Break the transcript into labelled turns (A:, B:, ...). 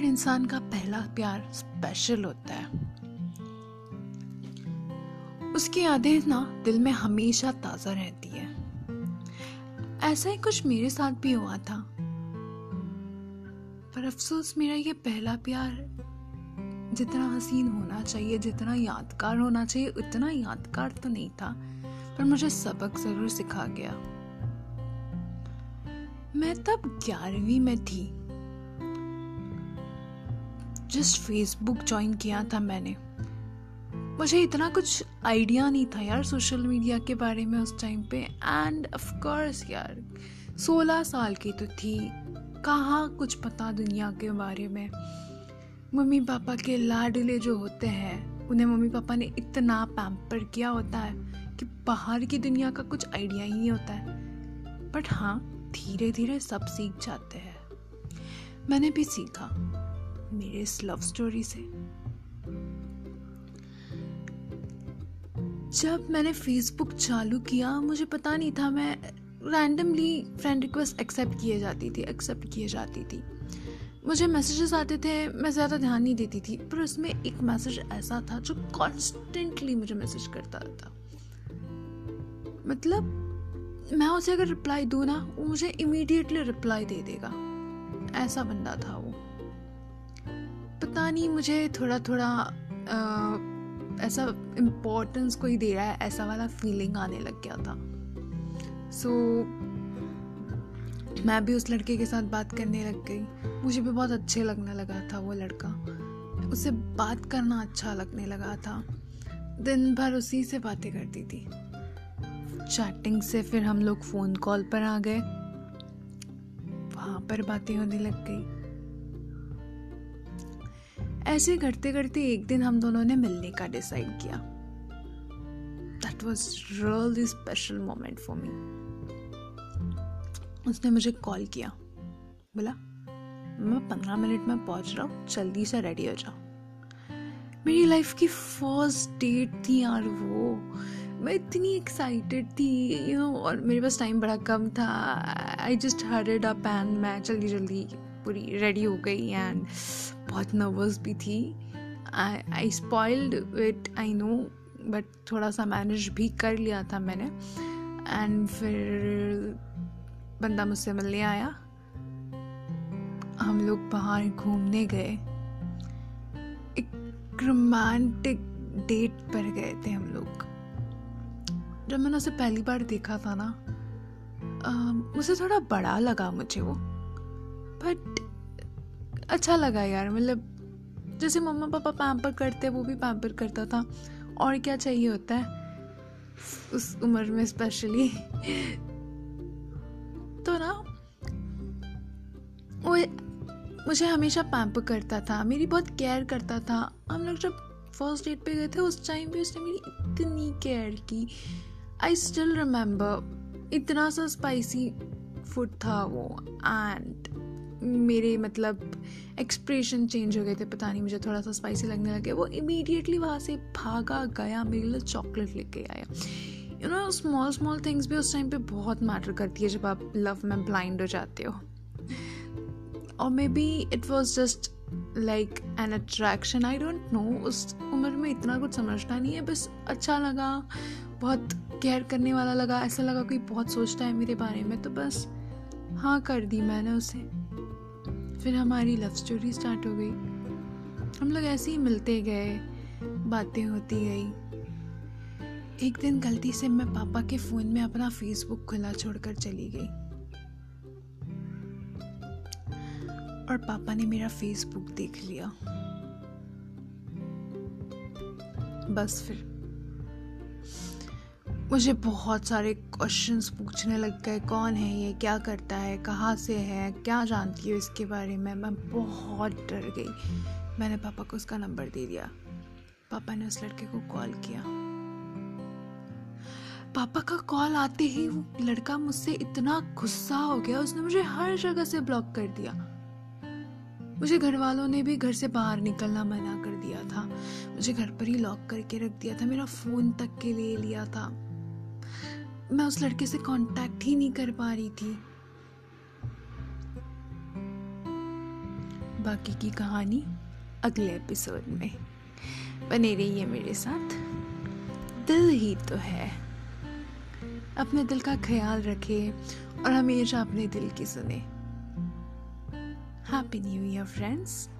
A: हर इंसान का पहला प्यार स्पेशल होता है। उसकी यादें ना दिल में हमेशा ताज़ा रहती है। ऐसा ही कुछ मेरे साथ भी हुआ था। पर अफसोस, मेरा ये पहला प्यार जितना हसीन होना चाहिए, जितना यादगार होना चाहिए, उतना यादगार तो नहीं था, पर मुझे सबक ज़रूर सिखा गया। मैं तब ग्यारहवीं में थी जस्ट फेसबुक ज्वाइन किया था मैंने। मुझे इतना कुछ आइडिया नहीं था यार सोशल मीडिया के बारे में उस टाइम पे। एंड ऑफ़ कोर्स यार, सोलह साल की तो थी। कहाँ कुछ पता दुनिया के बारे में? मम्मी पापा के लाडले जो होते हैं, उन्हें मम्मी पापा ने इतना पैम्पर किया होता है कि बाहर की दुनिया का कुछ आइडिया ही नहीं होता है। बट हाँ धीरे धीरे सब सीख जाते हैं। मैंने भी सीखा। मेरे इस लव स्टोरी से। जब मैंने फेसबुक चालू किया, मुझे पता नहीं था मैं रैंडमली फ्रेंड रिक्वेस्ट एक्सेप्ट किए जाती थी एक्सेप्ट किए जाती थी। मुझे मैसेजेस आते थे, मैं ज़्यादा ध्यान नहीं देती थी, पर उसमें एक मैसेज ऐसा था जो कॉन्स्टेंटली मुझे मैसेज करता था मतलब मैं उसे अगर रिप्लाई दूँ ना, वो मुझे इमीडिएटली रिप्लाई दे देगा। ऐसा बंदा था वो। पता नहीं मुझे थोड़ा थोड़ा आ, ऐसा इम्पोर्टेंस कोई दे रहा है ऐसा वाला फीलिंग आने लग गया था। सो so, मैं भी उस लड़के के साथ बात करने लग गई। मुझे भी बहुत अच्छे लगने लगा था वो लड़का। उससे बात करना अच्छा लगने लगा था। दिन भर उसी से बातें करती थी। चैटिंग से फिर हम लोग फ़ोन कॉल पर आ गए। वहाँ पर बातें होने लग गई। ऐसे करते करते एक दिन हम दोनों ने मिलने का डिसाइड किया। That was really special moment for me उसने मुझे कॉल किया। बोला मैं पंद्रह मिनट में पहुँच रहा हूँ, जल्दी से रेडी हो जाओ। मेरी लाइफ की फ़र्स्ट डेट थी यार वो। मैं इतनी एक्साइटेड थी यू नो और मेरे पास टाइम बड़ा कम था। I just hurried up and मैं जल्दी जल्दी पूरी रेडी हो गई एंड बहुत नर्वस भी थी। I spoiled it I know but थोड़ा सा मैनेज भी कर लिया था मैंने। एंड फिर बंदा मुझसे मिलने आया। हम लोग बाहर घूमने गए। एक रोमांटिक डेट पर गए थे हम लोग। जब मैंने उसे पहली बार देखा था ना मुझे थोड़ा बड़ा लगा मुझे वो। बट अच्छा लगा यार मतलब जैसे मम्मा पापा पैम्पर करते, वो भी पैम्पर करता था। और क्या चाहिए होता है? उस उम्र में स्पेशली तो ना, वो मुझे हमेशा पैम्पर करता था, मेरी बहुत केयर करता था। हम लोग जब फ़र्स्ट डेट पे गए थे, उस टाइम पे उसने मेरी इतनी केयर की। आई स्टिल रिमेम्बर इतना सा स्पाइसी फ़ूड था वो एंड मेरे मतलब एक्सप्रेशन चेंज हो गए थे, पता नहीं मुझे थोड़ा सा स्पाइसी लगने लगे। वो इमीडिएटली वहाँ से भागा, गया, मेरे लिए चॉकलेट लेके आया। You know small small things भी उस टाइम पे बहुत मैटर करती है जब आप लव में ब्लाइंड हो जाते हो। और maybe it was just like an attraction I don't know उस उम्र में इतना कुछ समझना नहीं है, बस अच्छा लगा, बहुत केयर करने वाला लगा, ऐसा लगा कोई बहुत सोचता है मेरे बारे में तो बस हाँ कर दी मैंने उसे। फिर हमारी लव स्टोरी स्टार्ट हो गई। हम लोग ऐसे ही मिलते गए, बातें होती गई। एक दिन गलती से मैं पापा के फ़ोन में अपना फेसबुक खुला छोड़कर चली गई। और पापा ने मेरा फेसबुक देख लिया। बस फिर। मुझे बहुत सारे क्वेश्चंस पूछने लग गए, कौन है ये, क्या करता है, कहाँ से है, क्या जानती है इसके बारे में? मैं बहुत डर गई। मैंने पापा को उसका नंबर दे दिया। पापा ने उस लड़के को कॉल किया। पापा का कॉल आते ही वो लड़का मुझसे इतना गुस्सा हो गया, उसने मुझे हर जगह से ब्लॉक कर दिया। मुझे घर वालों ने भी घर से बाहर निकलना मना कर दिया था। मुझे घर पर ही लॉक करके रख दिया था। मेरा फ़ोन तक के ले लिया था। मैं उस लड़के से कांटेक्ट ही नहीं कर पा रही थी। बाकी की कहानी अगले एपिसोड में। बने रहिए मेरे साथ। दिल ही तो है। अपने दिल का ख्याल रखें और हमेशा अपने दिल की सुने। Happy new year friends